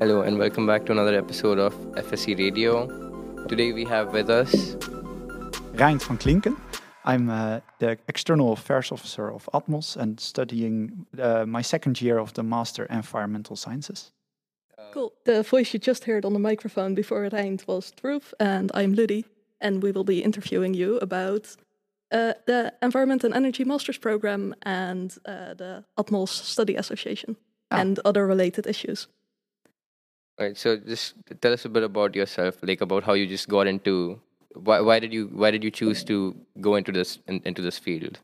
Hello, and welcome back to another episode of FSC Radio. Today we have with us Reint van Klinken. I'm uh, the external affairs officer of Atmos and studying uh, my second year of the Master Environmental Sciences. Cool. The voice you just heard on the microphone before Reint was Dhruv, and I'm Ludi, and we will be interviewing you about uh, the Environment and Energy Masters Program and uh, the Atmos Study Association Ah. and other related issues. Right. So just tell us a bit about yourself, like about how you just got into why why did you why did you choose to go into this in, into this field?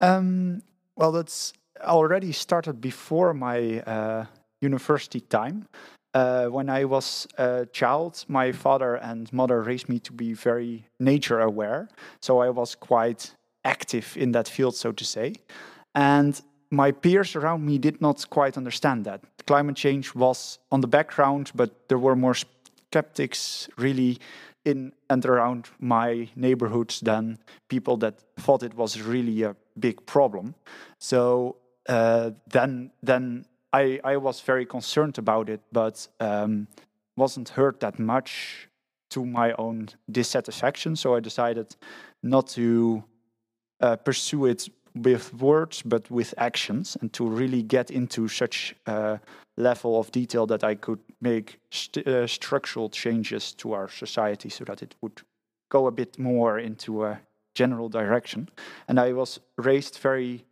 Um, well, that's already started before my uh, university time. Uh, when I was a child, my father and mother raised me to be very nature aware. So I was quite active in that field, so to say. And my peers around me did not quite understand that. Climate change was on the background, but there were more skeptics really in and around my neighborhoods than people that thought it was really a big problem. So uh, then, then I, I was very concerned about it, but um, wasn't heard that much to my own dissatisfaction. So I decided not to uh, pursue it with words, but with actions, and to really get into such a level of detail that I could make st- uh, structural changes to our society so that it would go a bit more into a general direction. And I was raised very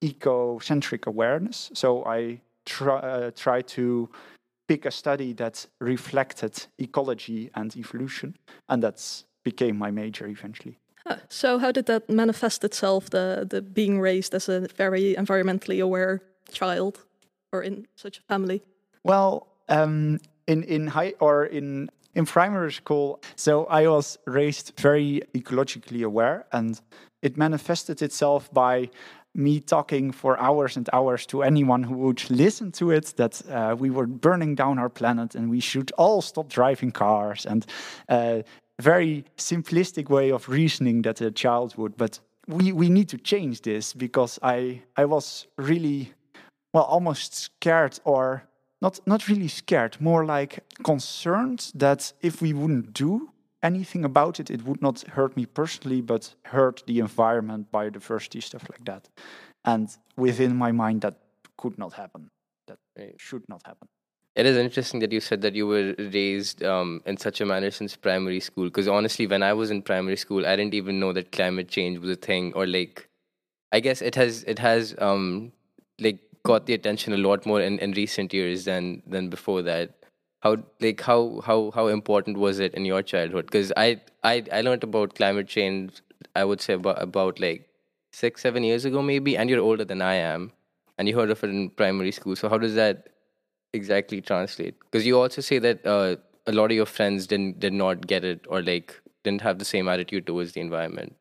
eco-centric awareness, so I try, uh, try to pick a study that reflected ecology and evolution, and that's became my major eventually. So how did that manifest itself? The the being raised as a very environmentally aware child, or in such a family. Well, um, in in high or in in primary school, so I was raised very ecologically aware, and it manifested itself by me talking for hours and hours to anyone who would listen to it that uh, we were burning down our planet and we should all stop driving cars and uh, very simplistic way of reasoning that a child would but we we need to change this because i i was really well almost scared or not not really scared more like concerned that if we wouldn't do anything about it it would not hurt me personally but hurt the environment biodiversity stuff like that. And within my mind that could not happen. That should not happen It is interesting that you said that you were raised um, in such a manner since primary school. Because honestly, when I was in primary school, I didn't even know that climate change was a thing, or like, I guess it has it has um, like got the attention a lot more in, in recent years than than before that. How like how how how important was it in your childhood? Because I I I learned about climate change. I would say about about like six seven years ago maybe, and you're older than I am, and you heard of it in primary school. So how does that exactly translate because you also say that uh, a lot of your friends didn't did not get it or like didn't have the same attitude towards the environment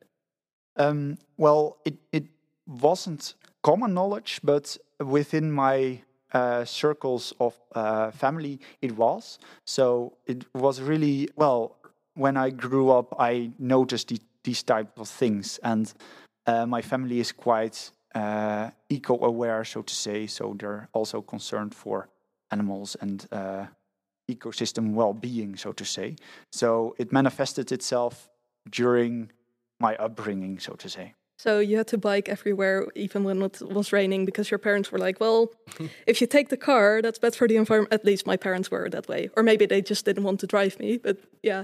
Um, well, it, it wasn't common knowledge, but within my uh, circles of uh, family, it was. So it was really, well, when I grew up, I noticed the, these type of things. And uh, my family is quite uh, eco aware, so to say. So they're also concerned for animals and uh, ecosystem well being, so to say. So it manifested itself during my upbringing, so to say. So you had to bike everywhere, even when it was raining, because your parents were like, "Well, if you take the car, that's bad for the environment." At least my parents were that way, or maybe they just didn't want to drive me. But yeah,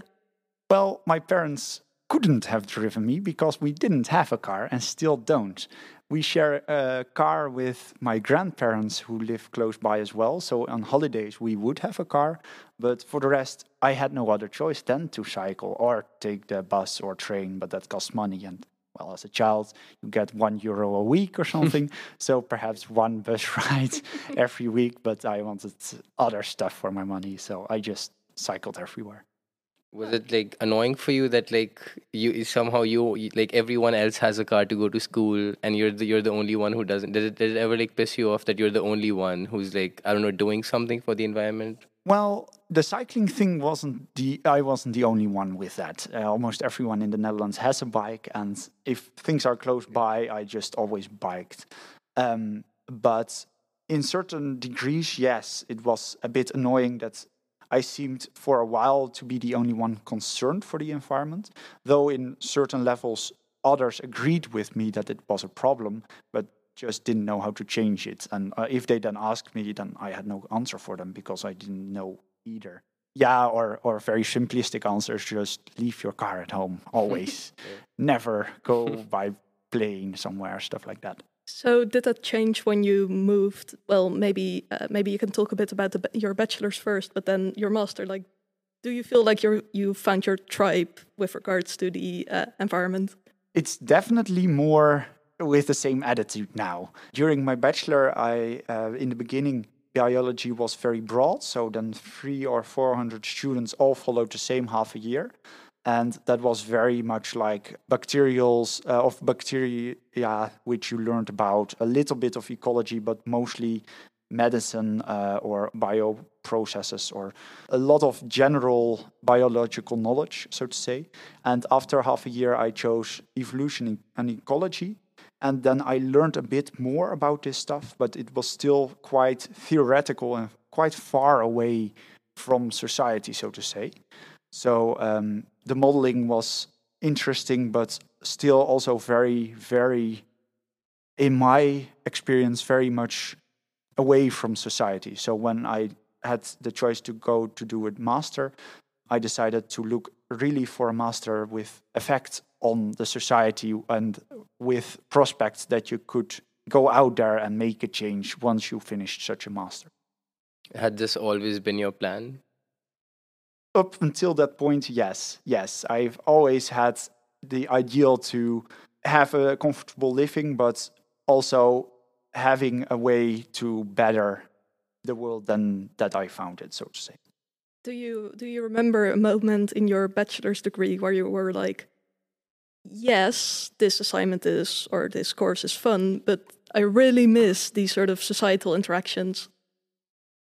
Well, my parents couldn't have driven me because we didn't have a car and still don't. We share a car with my grandparents who live close by as well. So on holidays, we would have a car. But for the rest, I had no other choice than to cycle or take the bus or train, but that costs money. And well, as a child, you get one euro a week or something. so perhaps one bus ride every week. But I wanted other stuff for my money. So I just cycled everywhere. Was it like annoying for you that like you somehow you like everyone else has a car to go to school and you're the you're the only one who doesn't did it, did it ever like piss you off that you're the only one who's like i don't know doing something for the environment Well, the cycling thing wasn't the I wasn't the only one with that. Uh, almost everyone in the Netherlands has a bike, and if things are close by, I just always biked. Um, but in certain degrees, yes, it was a bit annoying that I seemed for a while to be the only one concerned for the environment, though in certain levels others agreed with me that it was a problem, but just didn't know how to change it. And uh, if they then asked me, then I had no answer for them because I didn't know either. Yeah, or or very simplistic answers: just leave your car at home always. Never go by plane somewhere, stuff like that. So did that change when you moved? Well, maybe uh, maybe you can talk a bit about the, your bachelor's first, but then your master. Like, do you feel like you you found your tribe with regards to the uh, environment? It's definitely more with the same attitude now. During my bachelor, I uh, in the beginning biology was very broad, so then three or four hundred students all followed the same half a year and that was very much like bacterials uh, of bacteria which you learned about a little bit of ecology but mostly medicine uh, or bioprocesses or a lot of general biological knowledge so to say. And after half a year i chose evolution and ecology. And then i learned a bit more about this stuff but it was still quite theoretical and quite far away from society so to say. So um, the modeling was interesting, but still also very, very, in my experience, very much away from society. So when I had the choice to go to do a master, I decided to look really for a master with effect on the society and with prospects that you could go out there and make a change once you finished such a master. Had this always been your plan? Up until that point, yes, yes, I've always had the ideal to have a comfortable living, but also having a way to better the world than that I found it, so to say. Do you do you remember a moment in your bachelor's degree where you were like, yes, this assignment is or this course is fun, but I really miss these sort of societal interactions?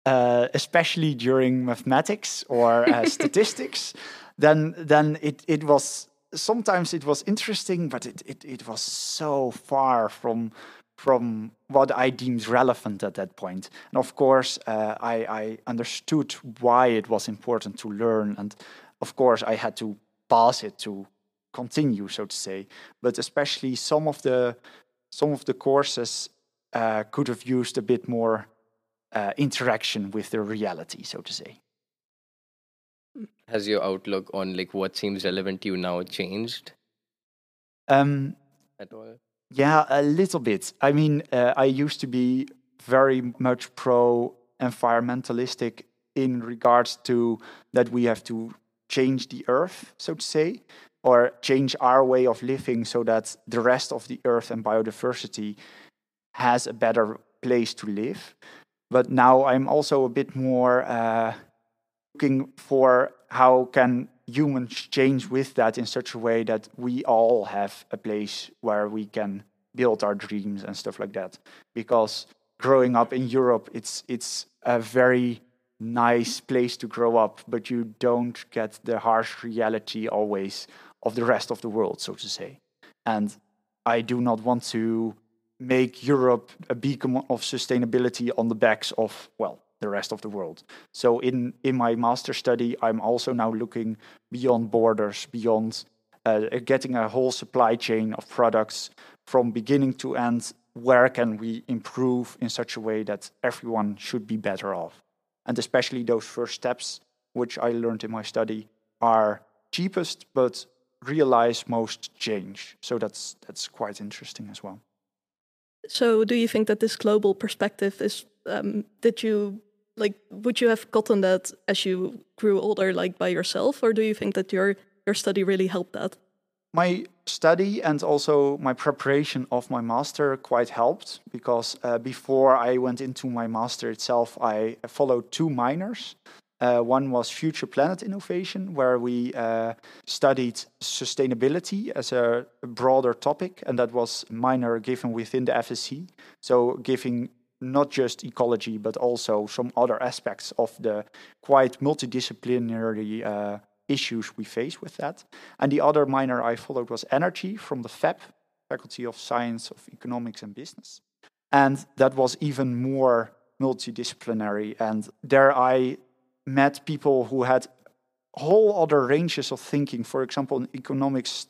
Uh, especially during mathematics or uh, statistics, then then it, it was sometimes it was interesting, but it, it, it was so far from from what I deemed relevant at that point. And of course, uh, I, I understood why it was important to learn, and of course, I had to pass it to continue, so to say. But especially some of the some of the courses uh, could have used a bit more uh, interaction with the reality, so to say. Has your outlook on like what seems relevant to you now changed? Um, at all? Yeah, a little bit. I mean, uh, I used to be very much pro environmentalistic in regards to that we have to change the earth, so to say, or change our way of living so that the rest of the earth and biodiversity has a better place to live. But now I'm also a bit more uh, looking for how can humans change with that in such a way that we all have a place where we can build our dreams and stuff like that. Because growing up in Europe, it's it's a very nice place to grow up, but you don't get the harsh reality always of the rest of the world, so to say. And I do not want to make Europe a beacon of sustainability on the backs of, well, the rest of the world. So in, in my master study, I'm also now looking beyond borders, beyond uh, getting a whole supply chain of products from beginning to end. Where can we improve in such a way that everyone should be better off? And especially those first steps, which I learned in my study, are cheapest but realize most change. So that's that's quite interesting as well. So, do you think that this global perspective is? Um, did you like? Would you have gotten that as you grew older, like by yourself, or do you think that your your study really helped that? My study and also my preparation of my master quite helped because uh, before I went into my master itself, I followed two minors. Uh, one was Future Planet Innovation, where we uh, studied sustainability as a broader topic, and that was minor given within the FSC. So, giving not just ecology, but also some other aspects of the quite multidisciplinary uh, issues we face with that. And the other minor I followed was energy from the FAB, Faculty of Science of Economics and Business. And that was even more multidisciplinary. And there I met people who had whole other ranges of thinking. For example, in economics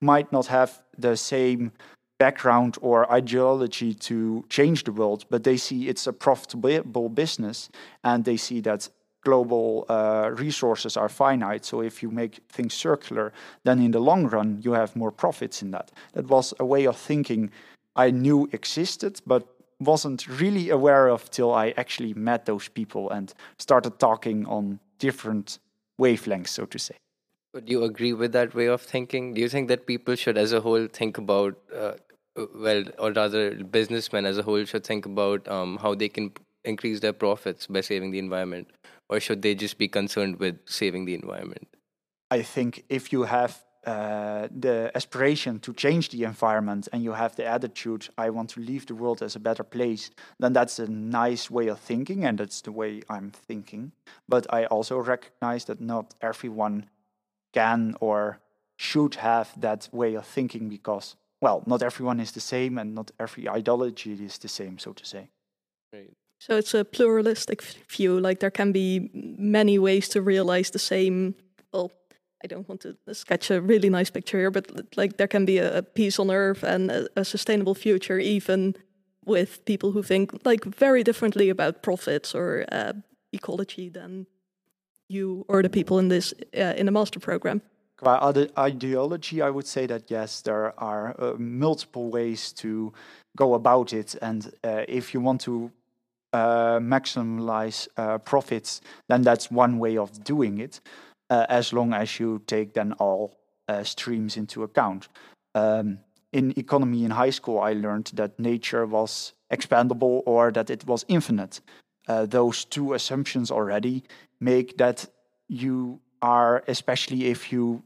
might not have the same background or ideology to change the world, but they see it's a profitable business and they see that global uh, resources are finite. So if you make things circular, then in the long run, you have more profits in that. That was a way of thinking I knew existed, but wasn't really aware of till I actually met those people and started talking on different wavelengths, so to say. Do you agree with that way of thinking? Do you think that people should, as a whole, think about, uh, well, or rather, businessmen as a whole should think about um, how they can increase their profits by saving the environment? Or should they just be concerned with saving the environment? I think if you have uh, the aspiration to change the environment and you have the attitude i want to leave the world as a better place then that's a nice way of thinking and that's the way i'm thinking. But i also recognize that not everyone can or should have that way of thinking because well not everyone is the same and not every ideology is the same so to say. Right. So it's a pluralistic view like there can be many ways to realize the same well I don't want to sketch a really nice picture here, but like there can be a, peace on earth and a, a, sustainable future, even with people who think like very differently about profits or uh, ecology than you or the people in this uh, in the master program. By ideology, I would say that yes, there are uh, multiple ways to go about it, and uh, if you want to uh, maximize uh, profits, then that's one way of doing it uh, as long as you take then all uh, streams into account. Um, in economy in high school, I learned that nature was expandable or that it was infinite. Uh, those two assumptions already make that you are, especially if you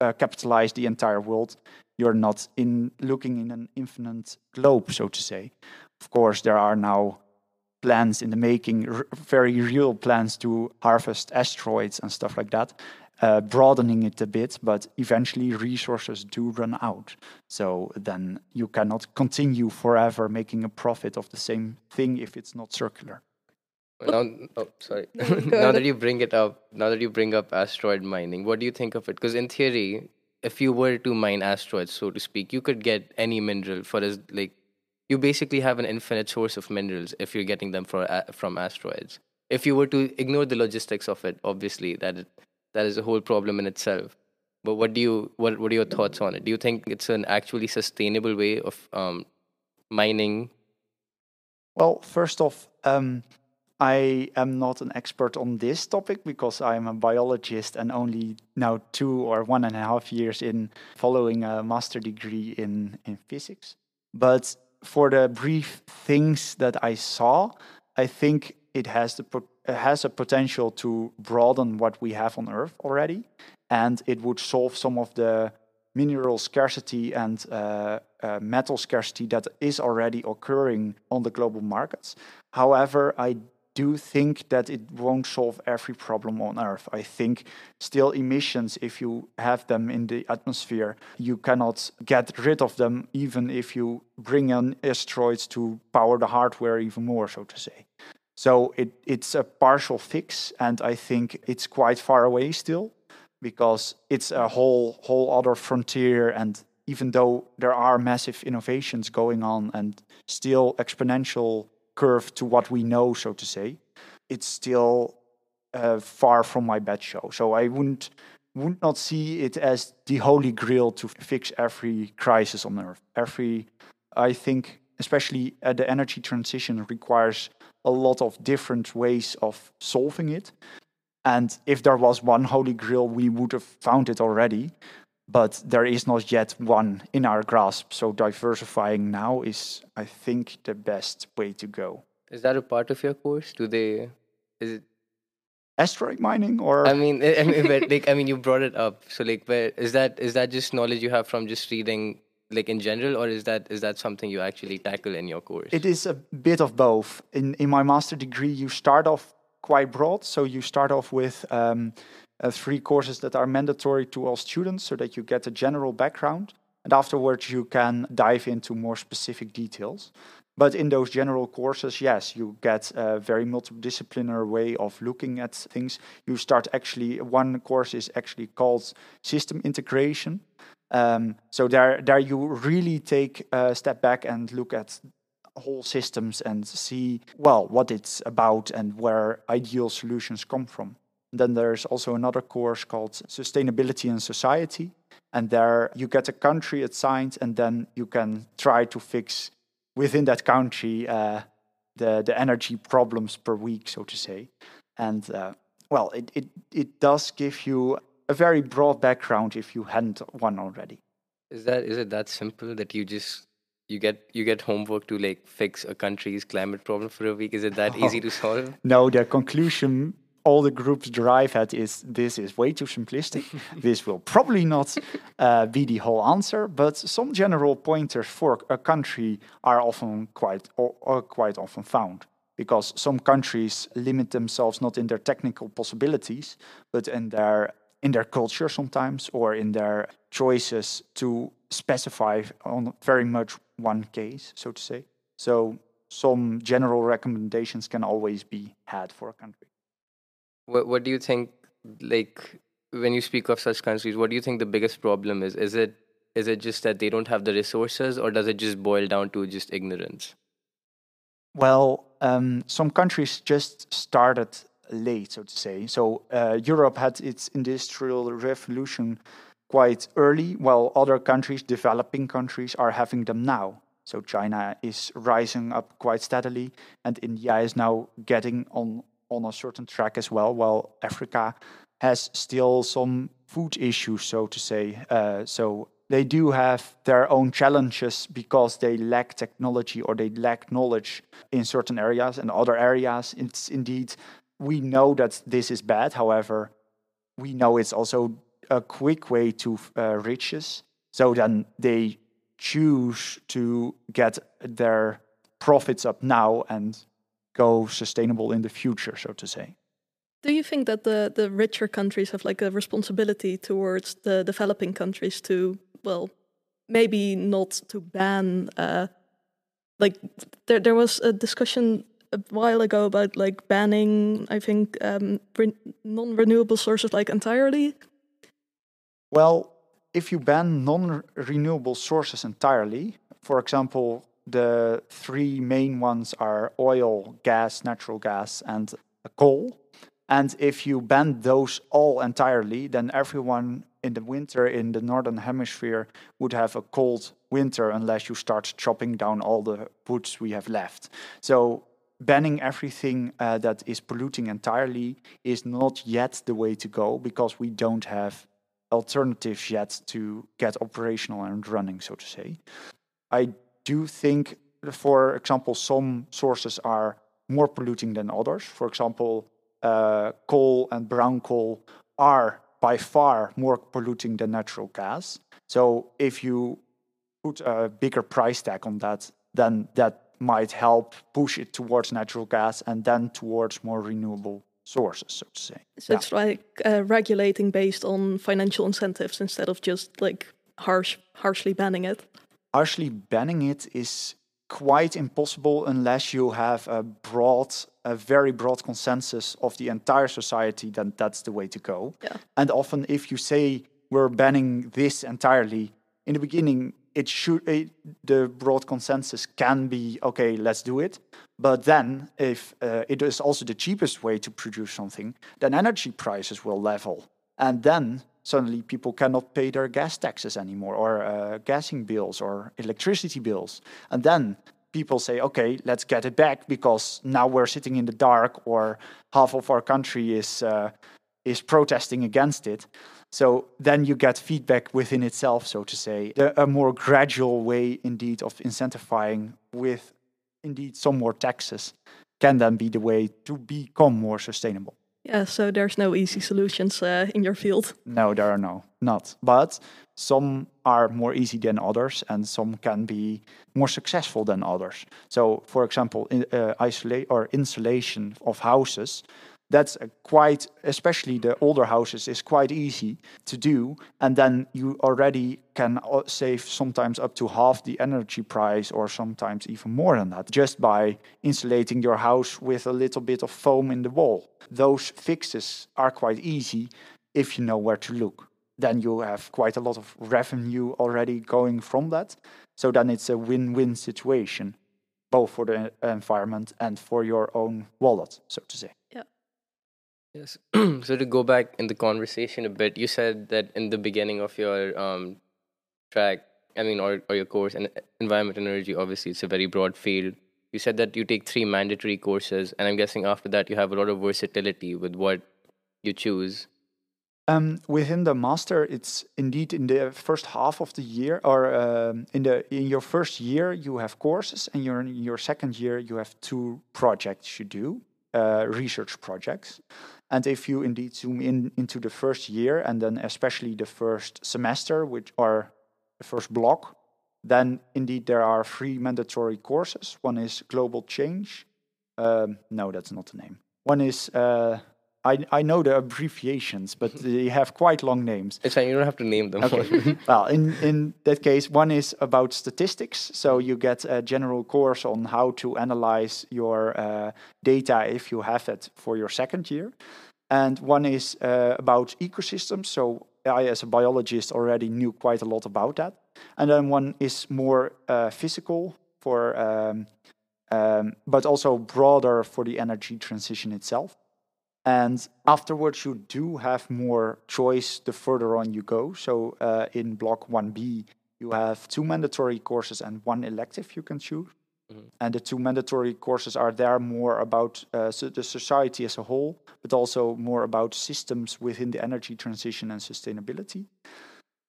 uh, capitalize the entire world, you're not in looking in an infinite globe, so to say. Of course, there are now plans in the making, very real plans to harvest asteroids and stuff like that, uh, broadening it a bit, but eventually resources do run out. So then you cannot continue forever making a profit of the same thing if it's not circular. Now, oh, sorry. now that you bring it up, now that you bring up asteroid mining, what do you think of it? Because in theory, if you were to mine asteroids, so to speak, you could get any mineral for as like you basically have an infinite source of minerals if you're getting them for, uh, from asteroids. If you were to ignore the logistics of it, obviously that that is a whole problem in itself. But what do you what what are your thoughts on it? Do you think it's an actually sustainable way of um, mining? Well, first off, um, I am not an expert on this topic because I'm a biologist and only now two or one and a half years in following a master degree in in physics. But for the brief things that I saw, I think it has the it has a potential to broaden what we have on Earth already, and it would solve some of the mineral scarcity and uh, uh, metal scarcity that is already occurring on the global markets. However, I do think that it won't solve every problem on Earth. I think still emissions, if you have them in the atmosphere, you cannot get rid of them even if you bring in asteroids to power the hardware even more, so to say. So it, it's a partial fix, and I think it's quite far away still because it's a whole whole other frontier and even though there are massive innovations going on and still exponential curve to what we know, so to say, it's still uh, far from my bed show. So I wouldn't would not see it as the holy grail to fix every crisis on Earth. Every, I think, especially uh, the energy transition requires a lot of different ways of solving it. And if there was one holy grail, we would have found it already but there is not yet one in our grasp. So diversifying now is, I think, the best way to go. Is that a part of your course? Do they? Is it asteroid mining or? I mean, I mean, but, like, I mean, you brought it up. So, like, where is that? Is that just knowledge you have from just reading, like, in general, or is that is that something you actually tackle in your course? It is a bit of both. In in my master degree, you start off quite broad. So you start off with um, uh, three courses that are mandatory to all students so that you get a general background. And afterwards, you can dive into more specific details. But in those general courses, yes, you get a very multidisciplinary way of looking at things. You start actually, one course is actually called system integration. Um, so there, there you really take a step back and look at whole systems and see well what it's about and where ideal solutions come from. Then there's also another course called Sustainability and Society, and there you get a country assigned, and then you can try to fix within that country uh, the the energy problems per week, so to say. And uh, well, it, it it does give you a very broad background if you hadn't one already. Is that is it that simple that you just you get you get homework to like fix a country's climate problem for a week? Is it that easy to solve? No, the conclusion all the groups drive at is this is way too simplistic. this will probably not uh, be the whole answer, but some general pointers for a country are often quite or, or quite often found because some countries limit themselves not in their technical possibilities, but in their in their culture sometimes or in their choices to specify on very much one case, so to say. So some general recommendations can always be had for a country. What What do you think? Like when you speak of such countries, what do you think the biggest problem is? Is it is it just that they don't have the resources, or does it just boil down to just ignorance? Well, um, some countries just started late, so to say. So uh, Europe had its industrial revolution quite early, while other countries, developing countries, are having them now. So China is rising up quite steadily, and India is now getting on on a certain track as well, while Africa has still some food issues, so to say. Uh, so they do have their own challenges because they lack technology or they lack knowledge in certain areas and other areas. It's indeed, we know that this is bad. However, we know it's also a quick way to uh, riches. So then they choose to get their profits up now and go sustainable in the future, so to say. Do you think that the, the richer countries have like a responsibility towards the developing countries to, well, maybe not to ban, uh, like there, there was a discussion a while ago about like banning, I think, um, re non-renewable sources like entirely. Well, if you ban non-renewable sources entirely, for example, the three main ones are oil, gas, natural gas, and coal. And if you ban those all entirely, then everyone in the winter in the northern hemisphere would have a cold winter unless you start chopping down all the woods we have left. So banning everything uh, that is polluting entirely is not yet the way to go because we don't have alternatives yet to get operational and running, so to say. I do think, for example, some sources are more polluting than others. For example, uh, coal and brown coal are by far more polluting than natural gas. So if you put a bigger price tag on that, then that might help push it towards natural gas and then towards more renewable sources, so to say. So yeah. it's like uh, regulating based on financial incentives instead of just like harsh, harshly banning it harshly banning it is quite impossible unless you have a broad, a very broad consensus of the entire society. Then that's the way to go. Yeah. And often, if you say we're banning this entirely in the beginning, it should it, the broad consensus can be okay. Let's do it. But then, if uh, it is also the cheapest way to produce something, then energy prices will level, and then suddenly people cannot pay their gas taxes anymore or uh, gassing bills or electricity bills. And then people say okay let's get it back because now we're sitting in the dark or half of our country is uh, is protesting against it. So then you get feedback within itself so to say a more gradual way indeed of incentivizing with indeed some more taxes can then be the way to become more sustainable yeah, so there's no easy solutions uh, in your field. No, there are no, not. But some are more easy than others, and some can be more successful than others. So, for example, in, uh, isolate or insulation of houses, that's quite, especially the older houses, is quite easy to do. And then you already can uh, save sometimes up to half the energy price, or sometimes even more than that, just by insulating your house with a little bit of foam in the wall. Those fixes are quite easy if you know where to look. Then you have quite a lot of revenue already going from that. So then it's a win win situation, both for the environment and for your own wallet, so to say. Yes. so to go back in the conversation a bit, you said that in the beginning of your um, track, I mean, or, or your course, and environment and energy, obviously, it's a very broad field. You said that you take three mandatory courses, and I'm guessing after that you have a lot of versatility with what you choose. Um, within the master, it's indeed in the first half of the year, or um, in the in your first year, you have courses, and your in your second year, you have two projects you do, uh, research projects. And if you indeed zoom in into the first year and then especially the first semester, which are the first block, then indeed there are three mandatory courses. One is global change. Um, no, that's not the name. One is uh, I, I know the abbreviations, but they have quite long names. It's fine. You don't have to name them. Okay. well, in, in that case, one is about statistics. So you get a general course on how to analyze your uh, data if you have it for your second year. And one is uh, about ecosystems. So I, as a biologist, already knew quite a lot about that. And then one is more uh, physical for, um, um, but also broader for the energy transition itself. And afterwards, you do have more choice the further on you go. So uh, in block 1B, you have two mandatory courses and one elective you can choose. Mm-hmm. And the two mandatory courses are there more about uh, so the society as a whole, but also more about systems within the energy transition and sustainability.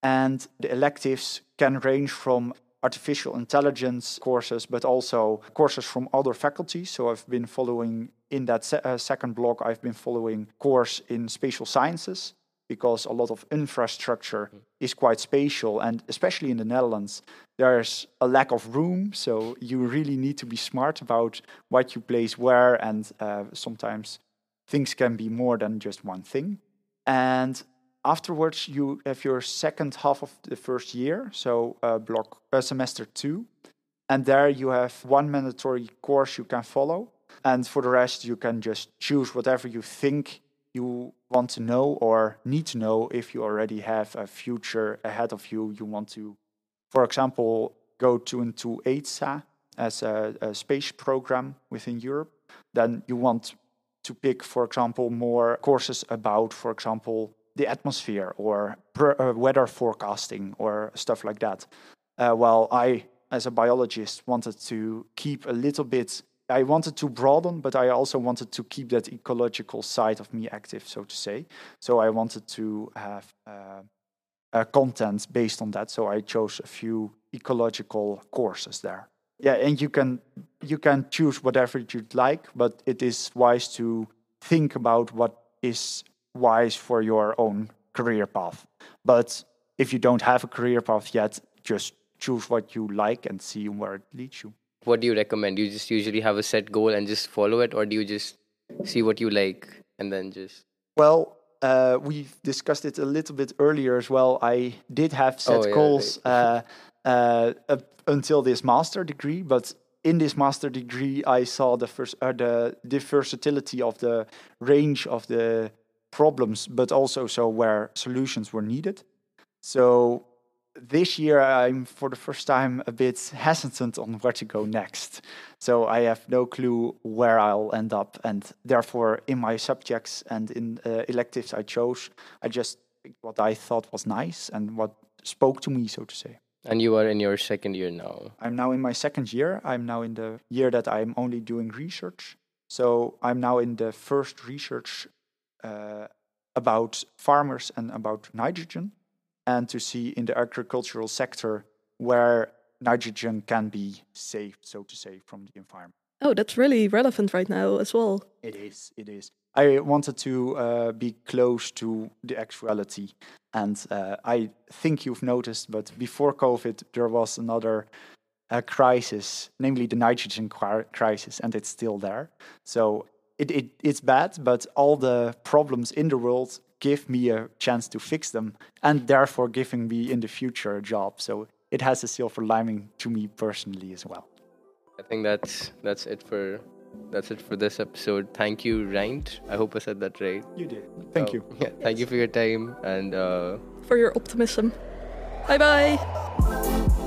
And the electives can range from artificial intelligence courses, but also courses from other faculties. So I've been following in that se- uh, second block, I've been following course in spatial sciences because a lot of infrastructure mm. is quite spatial, and especially in the Netherlands, there's a lack of room. So you really need to be smart about what you place where, and uh, sometimes things can be more than just one thing. And afterwards, you have your second half of the first year, so uh, block uh, semester two, and there you have one mandatory course you can follow, and for the rest, you can just choose whatever you think you want to know or need to know if you already have a future ahead of you. You want to, for example, go to into ESA as a, a space program within Europe. Then you want to pick, for example, more courses about, for example, the atmosphere or per, uh, weather forecasting or stuff like that. Uh, while I, as a biologist, wanted to keep a little bit. I wanted to broaden, but I also wanted to keep that ecological side of me active, so to say. So I wanted to have uh, content based on that. So I chose a few ecological courses there. Yeah, and you can you can choose whatever you'd like, but it is wise to think about what is wise for your own career path. But if you don't have a career path yet, just choose what you like and see where it leads you. What do you recommend? You just usually have a set goal and just follow it, or do you just see what you like and then just? Well, uh, we've discussed it a little bit earlier as well. I did have set Oh, yeah, goals right. uh, uh, up until this master degree, but in this master degree, I saw the first uh, the the versatility of the range of the problems, but also so where solutions were needed. So this year, I'm for the first time a bit hesitant on where to go next. So I have no clue where I'll end up, and therefore, in my subjects and in uh, electives I chose, I just picked what I thought was nice and what spoke to me, so to say. And you are in your second year now. I'm now in my second year. I'm now in the year that I'm only doing research. So I'm now in the first research uh, about farmers and about nitrogen, and to see in the agricultural sector where nitrogen can be saved, so to say, from the environment. Oh, that's really relevant right now as well. It is. It is. I wanted to uh, be close to the actuality, and uh, I think you've noticed. But before COVID, there was another uh, crisis, namely the nitrogen crisis, and it's still there. So it, it it's bad, but all the problems in the world give me a chance to fix them, and therefore giving me in the future a job. So it has a silver lining to me personally as well. I think that's that's it for that's it for this episode. Thank you, Reint. I hope I said that right. You did. Thank Uh, you. Yeah, thank you for your time and uh, For your optimism. Bye bye.